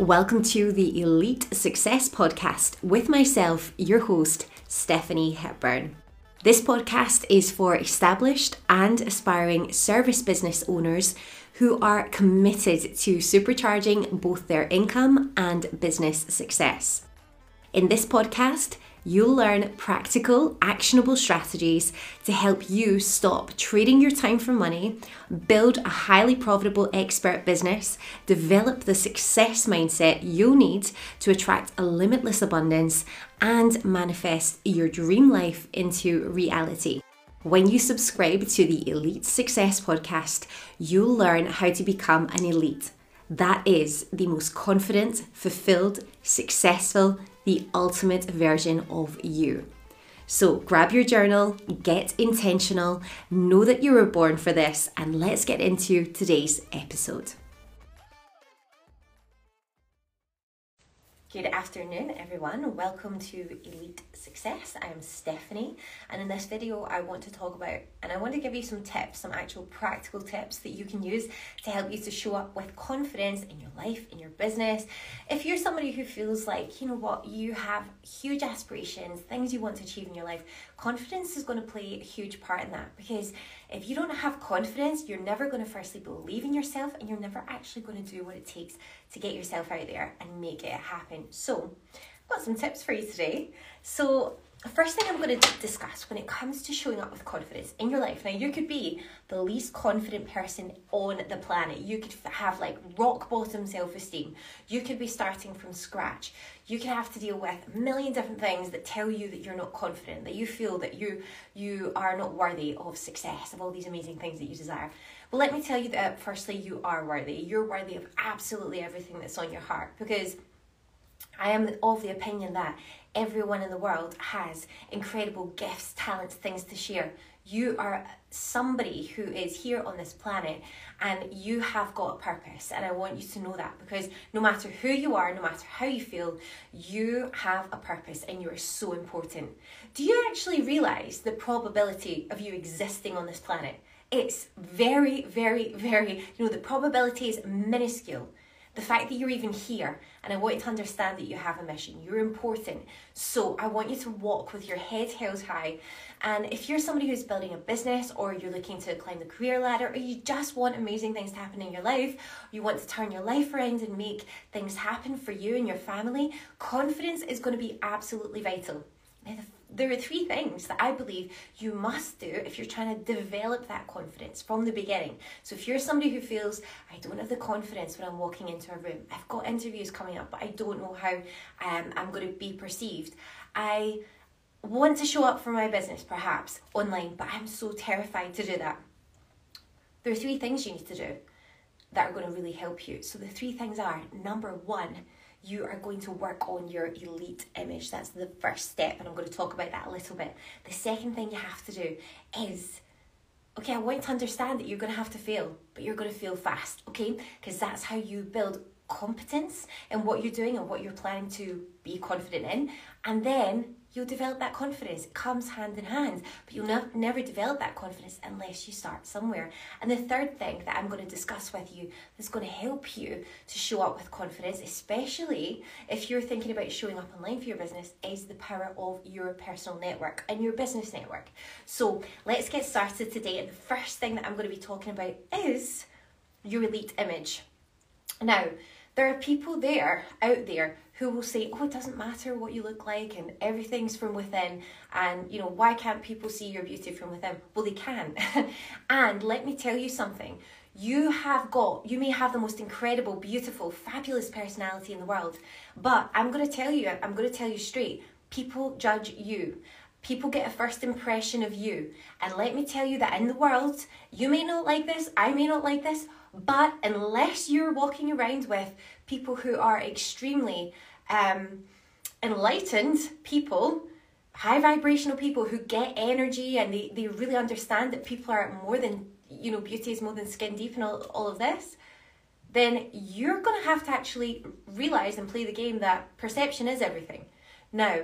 Welcome to the Elite Success Podcast with myself, your host, Stephanie Hepburn. This podcast is for established and aspiring service business owners who are committed to supercharging both their income and business success. In this podcast, you'll learn practical, actionable strategies to help you stop trading your time for money, build a highly profitable expert business, develop the success mindset you'll need to attract a limitless abundance, and manifest your dream life into reality. When you subscribe to the Elite Success Podcast, you'll learn how to become an elite. That is the most confident, fulfilled, successful, the ultimate version of you. So grab your journal, get intentional, know that you were born for this, and let's get into today's episode. Good afternoon, everyone. Welcome to Elite Success. I'm Stephanie, and in this video, I want to talk about and I want to give you some tips, some actual practical tips that you can use to help you to show up with confidence in your life, in your business. If you're somebody who feels like, you know what, you have huge aspirations, things you want to achieve in your life, confidence is going to play a huge part in that because if you don't have confidence, you're never going to firstly believe in yourself and you're never actually going to do what it takes to get yourself out there and make it happen. So, I've got some tips for you today. So, the first thing I'm going to discuss when it comes to showing up with confidence in your life. Now, you could be the least confident person on the planet. You could have like rock bottom self esteem. You could be starting from scratch. You could have to deal with a million different things that tell you that you're not confident, that you feel that you you are not worthy of success, of all these amazing things that you desire. Well, let me tell you that uh, firstly, you are worthy. You're worthy of absolutely everything that's on your heart because I am of the opinion that everyone in the world has incredible gifts, talents, things to share. You are somebody who is here on this planet and you have got a purpose. And I want you to know that because no matter who you are, no matter how you feel, you have a purpose and you are so important. Do you actually realize the probability of you existing on this planet? It's very, very, very, you know, the probability is minuscule the fact that you're even here and I want you to understand that you have a mission. You're important. So I want you to walk with your head held high. And if you're somebody who's building a business or you're looking to climb the career ladder or you just want amazing things to happen in your life, you want to turn your life around and make things happen for you and your family, confidence is going to be absolutely vital. Now, the there are three things that I believe you must do if you're trying to develop that confidence from the beginning. So, if you're somebody who feels, I don't have the confidence when I'm walking into a room, I've got interviews coming up, but I don't know how um, I'm going to be perceived, I want to show up for my business perhaps online, but I'm so terrified to do that. There are three things you need to do that are going to really help you. So, the three things are number one, you are going to work on your elite image. That's the first step, and I'm going to talk about that a little bit. The second thing you have to do is okay, I want you to understand that you're going to have to fail, but you're going to fail fast, okay? Because that's how you build competence in what you're doing and what you're planning to be confident in. And then you'll develop that confidence. It comes hand in hand, but you'll ne- never develop that confidence unless you start somewhere. And the third thing that I'm going to discuss with you that's going to help you to show up with confidence, especially if you're thinking about showing up online for your business, is the power of your personal network and your business network. So let's get started today. And the first thing that I'm going to be talking about is your elite image. Now, there are people there out there who will say, "Oh, it doesn't matter what you look like, and everything's from within." And you know, why can't people see your beauty from within? Well, they can. and let me tell you something. You have got, you may have the most incredible, beautiful, fabulous personality in the world, but I'm going to tell you, I'm going to tell you straight, people judge you. People get a first impression of you. And let me tell you that in the world, you may not like this, I may not like this, but unless you're walking around with people who are extremely um, enlightened people, high vibrational people who get energy and they, they really understand that people are more than, you know, beauty is more than skin deep and all, all of this, then you're going to have to actually realize and play the game that perception is everything. Now,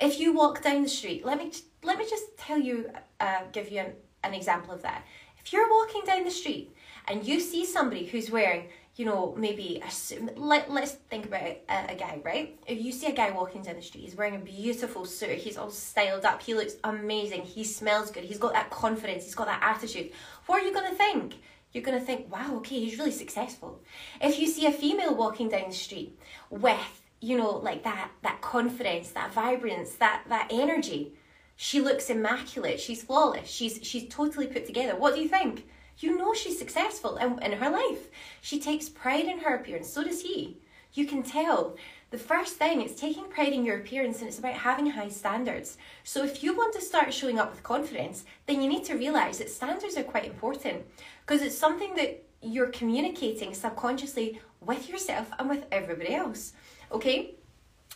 if you walk down the street, let me let me just tell you, uh, give you an, an example of that. If you're walking down the street and you see somebody who's wearing you know, maybe assume, let, let's think about a, a guy, right? If you see a guy walking down the street, he's wearing a beautiful suit, he's all styled up, he looks amazing, he smells good, he's got that confidence, he's got that attitude. What are you going to think? You're going to think, wow, okay, he's really successful. If you see a female walking down the street with, you know, like that, that confidence, that vibrance, that, that energy, she looks immaculate, she's flawless, she's, she's totally put together. What do you think? You know she's successful in, in her life. She takes pride in her appearance, so does he. You can tell. The first thing is taking pride in your appearance and it's about having high standards. So if you want to start showing up with confidence, then you need to realize that standards are quite important because it's something that you're communicating subconsciously with yourself and with everybody else. Okay?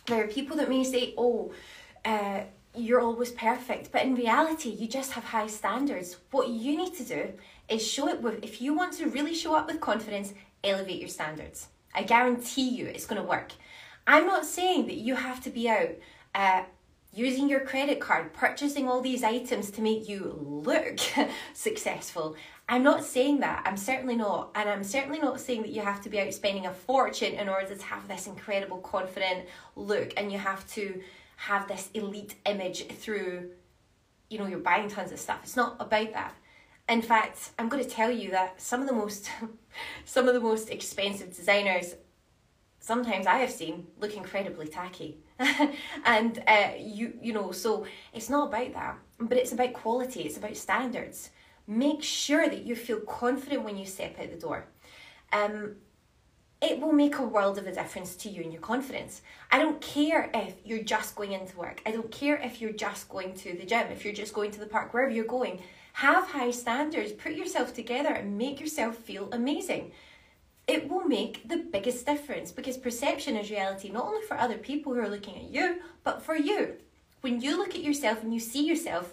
There are people that may say, oh, uh, you're always perfect, but in reality, you just have high standards. What you need to do is show it with, if you want to really show up with confidence, elevate your standards. I guarantee you it's going to work. I'm not saying that you have to be out uh, using your credit card, purchasing all these items to make you look successful. I'm not saying that. I'm certainly not. And I'm certainly not saying that you have to be out spending a fortune in order to have this incredible, confident look and you have to have this elite image through, you know, you're buying tons of stuff. It's not about that. In fact, I'm going to tell you that some of the most some of the most expensive designers sometimes I have seen look incredibly tacky. and uh, you you know, so it's not about that, but it's about quality, it's about standards. Make sure that you feel confident when you step out the door. Um, it will make a world of a difference to you and your confidence. I don't care if you're just going into work. I don't care if you're just going to the gym, if you're just going to the park, wherever you're going. Have high standards, put yourself together and make yourself feel amazing. It will make the biggest difference because perception is reality not only for other people who are looking at you, but for you. When you look at yourself and you see yourself,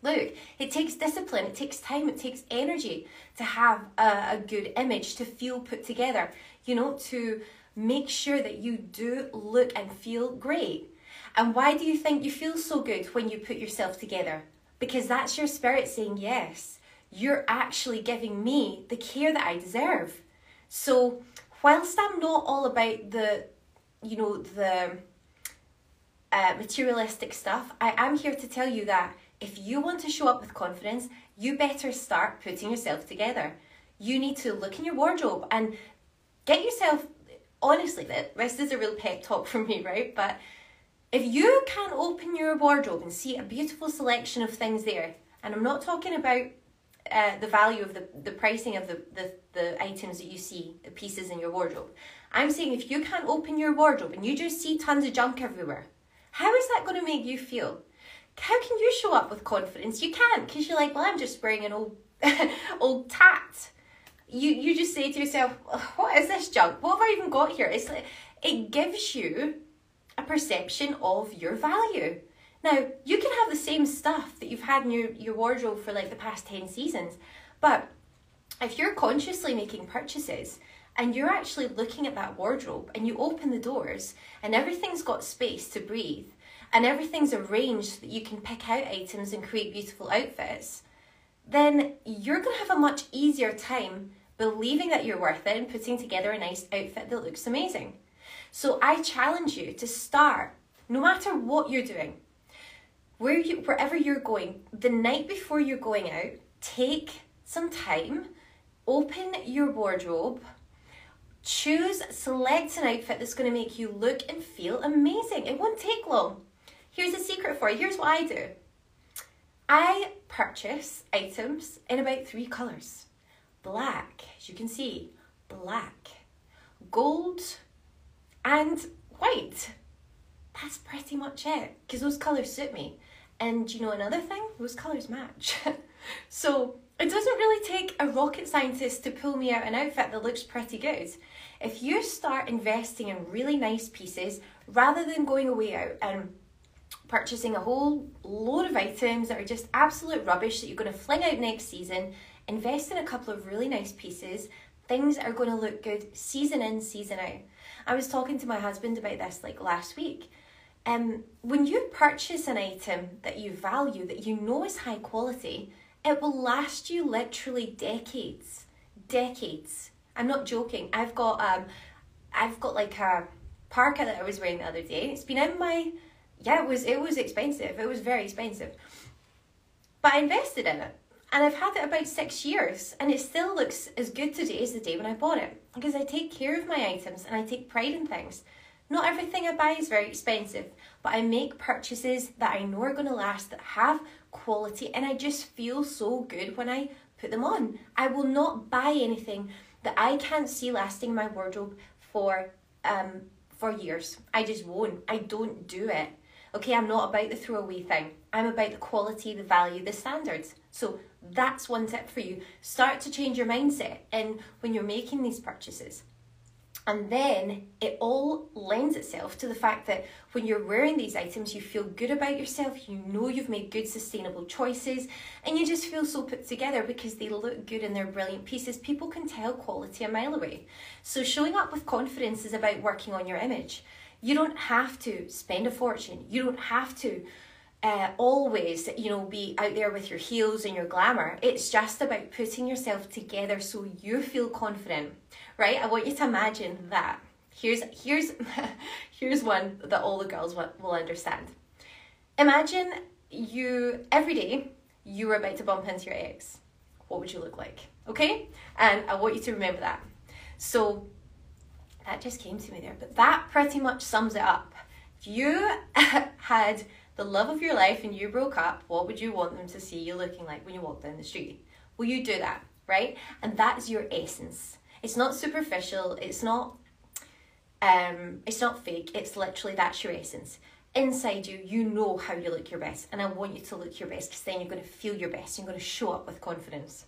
look, it takes discipline, it takes time, it takes energy to have a, a good image, to feel put together, you know, to make sure that you do look and feel great. And why do you think you feel so good when you put yourself together? Because that's your spirit saying, Yes, you're actually giving me the care that I deserve. So, whilst I'm not all about the, you know, the uh, materialistic stuff, I am here to tell you that if you want to show up with confidence, you better start putting yourself together. You need to look in your wardrobe and get yourself, honestly, this is a real pep talk for me, right? But if you can open your wardrobe and see a beautiful selection of things there, and I'm not talking about uh, the value of the, the pricing of the, the, the items that you see, the pieces in your wardrobe. I'm saying if you can't open your wardrobe and you just see tons of junk everywhere, how is that going to make you feel? How can you show up with confidence? You can't because you're like, well, I'm just wearing an old old tat. You you just say to yourself, what is this junk? What have I even got here? It's like it gives you perception of your value. Now, you can have the same stuff that you've had in your, your wardrobe for like the past 10 seasons, but if you're consciously making purchases and you're actually looking at that wardrobe and you open the doors and everything's got space to breathe and everything's arranged so that you can pick out items and create beautiful outfits, then you're going to have a much easier time believing that you're worth it and putting together a nice outfit that looks amazing. So I challenge you to start, no matter what you're doing, where you, wherever you're going, the night before you're going out, take some time, open your wardrobe, choose, select an outfit that's going to make you look and feel amazing. It won't take long. Here's a secret for you. Here's what I do. I purchase items in about three colours. Black, as you can see, black, gold, and white. That's pretty much it because those colours suit me. And you know another thing? Those colours match. so it doesn't really take a rocket scientist to pull me out an outfit that looks pretty good. If you start investing in really nice pieces rather than going away out and purchasing a whole load of items that are just absolute rubbish that you're going to fling out next season, invest in a couple of really nice pieces, things are going to look good season in, season out. I was talking to my husband about this like last week. Um, when you purchase an item that you value, that you know is high quality, it will last you literally decades. Decades. I'm not joking. I've got um, I've got like a parka that I was wearing the other day. It's been in my yeah, it was it was expensive. It was very expensive. But I invested in it. And I've had it about six years and it still looks as good today as the day when I bought it. Because I take care of my items and I take pride in things. Not everything I buy is very expensive, but I make purchases that I know are going to last, that have quality, and I just feel so good when I put them on. I will not buy anything that I can't see lasting my wardrobe for um for years. I just won't. I don't do it. Okay, I'm not about the throwaway thing. I'm about the quality, the value, the standards. So that's one tip for you. Start to change your mindset and when you're making these purchases. And then it all lends itself to the fact that when you're wearing these items, you feel good about yourself, you know you've made good, sustainable choices, and you just feel so put together because they look good and they're brilliant pieces. People can tell quality a mile away. So, showing up with confidence is about working on your image. You don't have to spend a fortune, you don't have to uh, always, you know, be out there with your heels and your glamour. It's just about putting yourself together so you feel confident, right? I want you to imagine that. Here's here's here's one that all the girls will, will understand. Imagine you every day you were about to bump into your ex. What would you look like? Okay, and I want you to remember that. So that just came to me there, but that pretty much sums it up. If you had the love of your life and you broke up, what would you want them to see you looking like when you walk down the street? Will you do that, right? And that's your essence. It's not superficial, it's not um it's not fake, it's literally that's your essence. Inside you, you know how you look your best, and I want you to look your best because then you're going to feel your best. You're going to show up with confidence.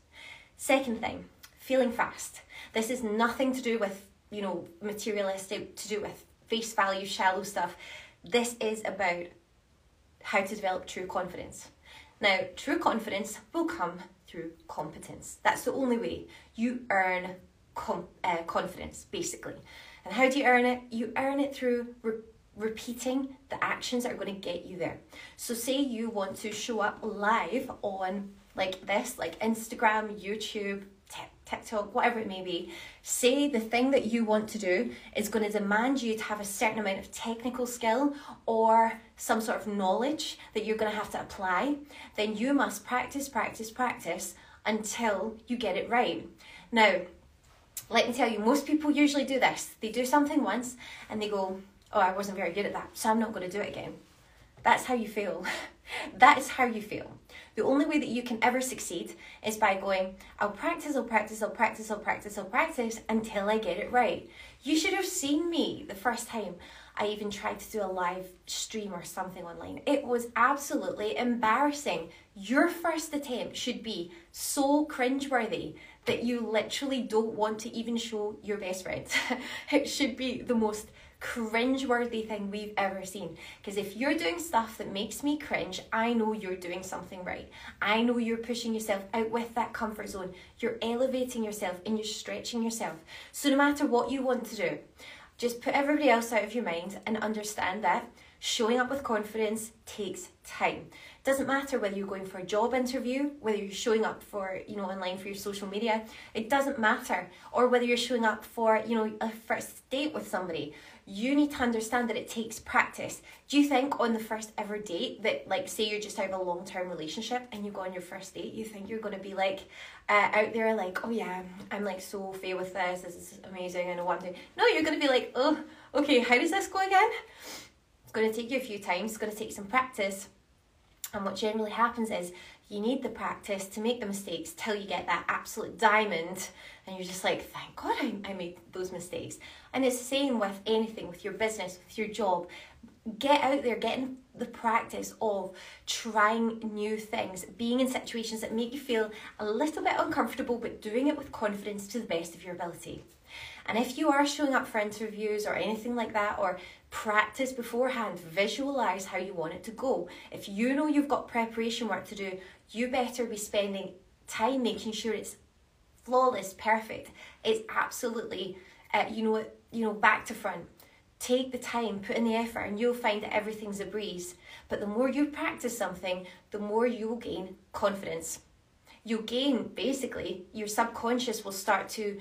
Second thing, feeling fast. This is nothing to do with, you know, materialistic, to do with face value, shallow stuff. This is about how to develop true confidence. Now, true confidence will come through competence. That's the only way you earn com- uh, confidence, basically. And how do you earn it? You earn it through re- repeating the actions that are going to get you there. So, say you want to show up live on like this, like Instagram, YouTube, TikTok, whatever it may be, say the thing that you want to do is going to demand you to have a certain amount of technical skill or some sort of knowledge that you're going to have to apply, then you must practice, practice, practice until you get it right. Now, let me tell you, most people usually do this. They do something once and they go, Oh, I wasn't very good at that, so I'm not going to do it again. That's how you feel. that is how you feel. The only way that you can ever succeed is by going, I'll practice, I'll practice, I'll practice, I'll practice, I'll practice until I get it right. You should have seen me the first time I even tried to do a live stream or something online. It was absolutely embarrassing. Your first attempt should be so cringeworthy that you literally don't want to even show your best friend. it should be the most cringe-worthy thing we've ever seen. Because if you're doing stuff that makes me cringe, I know you're doing something right. I know you're pushing yourself out with that comfort zone. You're elevating yourself and you're stretching yourself. So no matter what you want to do, just put everybody else out of your mind and understand that showing up with confidence takes time. Doesn't matter whether you're going for a job interview, whether you're showing up for, you know, online for your social media, it doesn't matter. Or whether you're showing up for, you know, a first date with somebody you need to understand that it takes practice. Do you think on the first ever date that, like, say you're just out of a long term relationship and you go on your first date, you think you're going to be like uh, out there, like, oh yeah, I'm like so fair with this, this is amazing, I know what I'm doing. No, you're going to be like, oh, okay, how does this go again? It's going to take you a few times, it's going to take some practice. And what generally happens is you need the practice to make the mistakes till you get that absolute diamond. And you're just like thank god I, I made those mistakes. And it's the same with anything with your business with your job. Get out there getting the practice of trying new things being in situations that make you feel a little bit uncomfortable but doing it with confidence to the best of your ability. And if you are showing up for interviews or anything like that, or practice beforehand, visualize how you want it to go. If you know you've got preparation work to do, you better be spending time making sure it's flawless, perfect. It's absolutely, uh, you know, you know, back to front. Take the time, put in the effort, and you'll find that everything's a breeze. But the more you practice something, the more you will gain confidence. You'll gain, basically, your subconscious will start to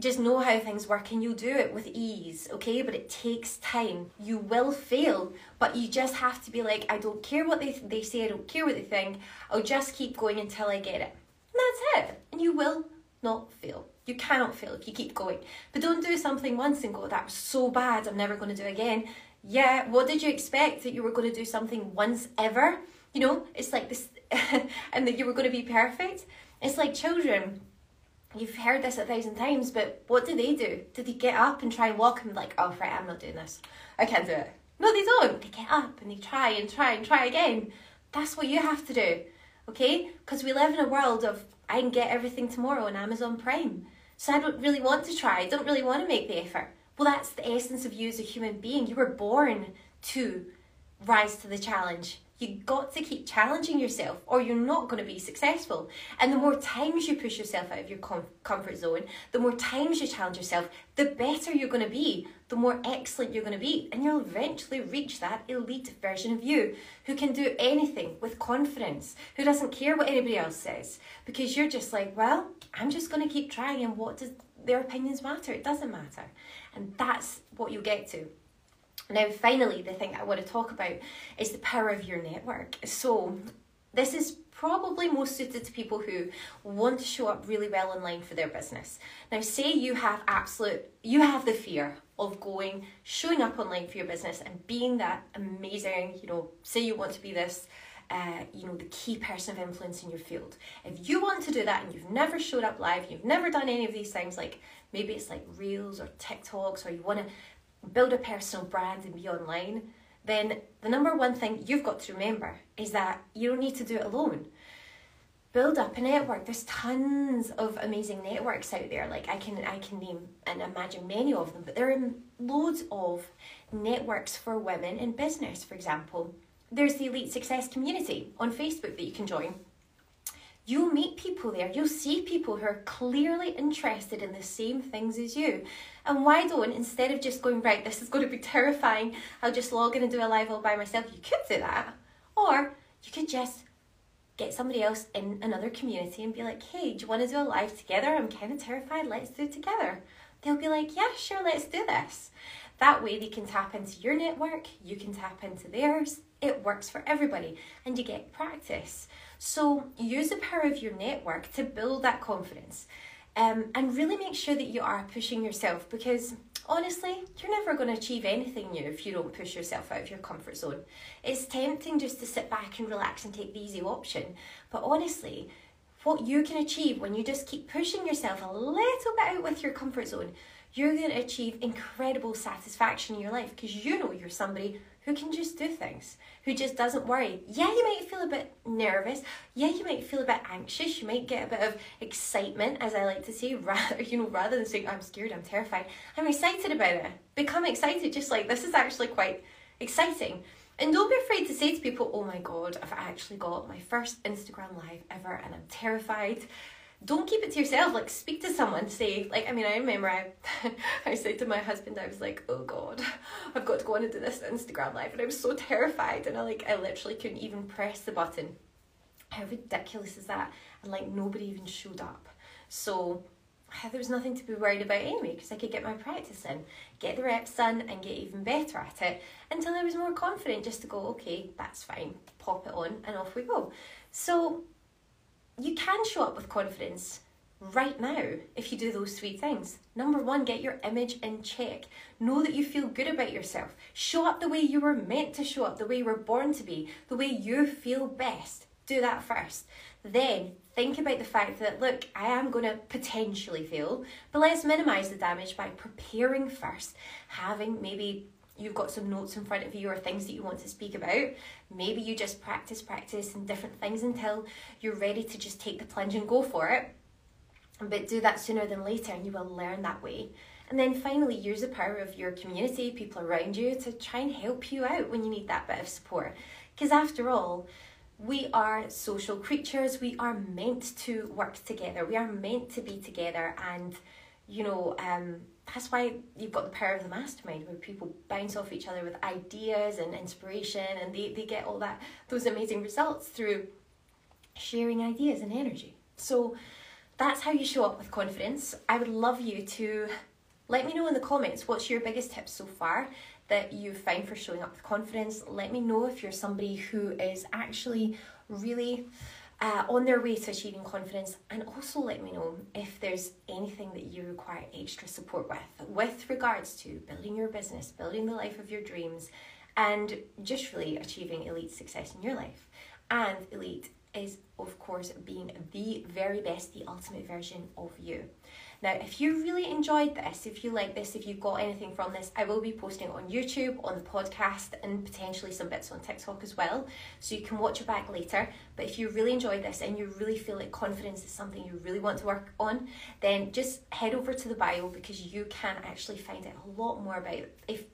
just know how things work and you'll do it with ease, okay? But it takes time. You will fail, but you just have to be like, I don't care what they, they say, I don't care what they think, I'll just keep going until I get it. And that's it. And you will not fail. You cannot fail if you keep going. But don't do something once and go, that was so bad, I'm never going to do it again. Yeah, what did you expect that you were going to do something once ever? You know, it's like this, and that you were going to be perfect. It's like children you've heard this a thousand times, but what do they do? Do they get up and try and walk and be like, oh, right, I'm not doing this. I can't do it. No, they don't. They get up and they try and try and try again. That's what you have to do, okay? Because we live in a world of I can get everything tomorrow on Amazon Prime. So I don't really want to try. I don't really want to make the effort. Well, that's the essence of you as a human being. You were born to rise to the challenge. You got to keep challenging yourself or you're not going to be successful. And the more times you push yourself out of your com- comfort zone, the more times you challenge yourself, the better you're going to be, the more excellent you're going to be. And you'll eventually reach that elite version of you who can do anything with confidence, who doesn't care what anybody else says. Because you're just like, well, I'm just going to keep trying. And what does their opinions matter? It doesn't matter. And that's what you'll get to. Now, finally, the thing I want to talk about is the power of your network. So, this is probably most suited to people who want to show up really well online for their business. Now, say you have absolute, you have the fear of going, showing up online for your business and being that amazing, you know, say you want to be this. Uh, you know, the key person of influence in your field. If you want to do that and you've never showed up live, you've never done any of these things, like maybe it's like Reels or TikToks, or you want to build a personal brand and be online, then the number one thing you've got to remember is that you don't need to do it alone. Build up a network. There's tons of amazing networks out there. Like I can I can name and imagine many of them, but there are loads of networks for women in business, for example. There's the Elite Success community on Facebook that you can join You'll meet people there, you'll see people who are clearly interested in the same things as you. And why don't, instead of just going, right, this is going to be terrifying, I'll just log in and do a live all by myself, you could do that. Or you could just get somebody else in another community and be like, hey, do you want to do a live together? I'm kind of terrified, let's do it together. They'll be like, yeah, sure, let's do this. That way they can tap into your network, you can tap into theirs. It works for everybody and you get practice. So use the power of your network to build that confidence. Um, and really make sure that you are pushing yourself because honestly, you're never going to achieve anything new if you don't push yourself out of your comfort zone. It's tempting just to sit back and relax and take the easy option, but honestly, what you can achieve when you just keep pushing yourself a little bit out with your comfort zone, you're going to achieve incredible satisfaction in your life because you know you're somebody who can just do things, who just doesn't worry. Yeah, you might feel a bit nervous. Yeah, you might feel a bit anxious. You might get a bit of excitement, as I like to say, rather you know, rather than saying I'm scared, I'm terrified. I'm excited about it. Become excited, just like this is actually quite exciting. And don't be afraid to say to people, oh my god, I've actually got my first Instagram live ever and I'm terrified don't keep it to yourself. Like speak to someone. Say like I mean I remember I I said to my husband I was like oh god I've got to go on and do this Instagram live and I was so terrified and I like I literally couldn't even press the button. How ridiculous is that? And like nobody even showed up. So there was nothing to be worried about anyway because I could get my practice in, get the reps done, and get even better at it until I was more confident just to go, okay, that's fine, pop it on, and off we go. So you can show up with confidence right now if you do those three things. Number one, get your image in check. Know that you feel good about yourself. Show up the way you were meant to show up, the way you were born to be, the way you feel best. Do that first. Then think about the fact that, look, I am going to potentially fail, but let's minimize the damage by preparing first, having maybe you've got some notes in front of you or things that you want to speak about. Maybe you just practice, practice and different things until you're ready to just take the plunge and go for it. But do that sooner than later and you will learn that way. And then finally, use the power of your community, people around you, to try and help you out when you need that bit of support. Because after all, we are social creatures, we are meant to work together, we are meant to be together and you know, um, that's why you've got the power of the mastermind where people bounce off each other with ideas and inspiration and they, they get all that those amazing results through sharing ideas and energy. So that's how you show up with confidence. I would love you to let me know in the comments what's your biggest tip so far that you've found for showing up with confidence. Let me know if you're somebody who is actually really uh, on their way to achieving confidence, and also let me know if there's anything that you require extra support with, with regards to building your business, building the life of your dreams, and just really achieving elite success in your life. And elite is, of course, being the very best, the ultimate version of you. Now, if you really enjoyed this, if you like this, if you got anything from this, I will be posting it on YouTube, on the podcast, and potentially some bits on TikTok as well. So you can watch it back later. But if you really enjoyed this and you really feel like confidence is something you really want to work on, then just head over to the bio because you can actually find out a lot more about if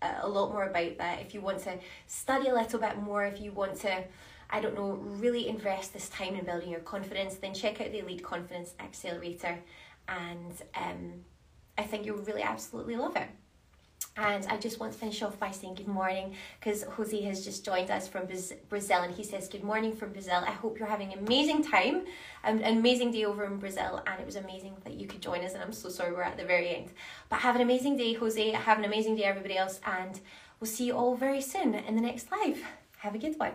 uh, a lot more about that. If you want to study a little bit more, if you want to I don't know, really invest this time in building your confidence, then check out the Elite Confidence Accelerator and um, I think you'll really absolutely love it. And I just want to finish off by saying good morning because Jose has just joined us from Brazil and he says, Good morning from Brazil. I hope you're having an amazing time, an amazing day over in Brazil. And it was amazing that you could join us. And I'm so sorry we're at the very end. But have an amazing day, Jose. Have an amazing day, everybody else. And we'll see you all very soon in the next live. Have a good one.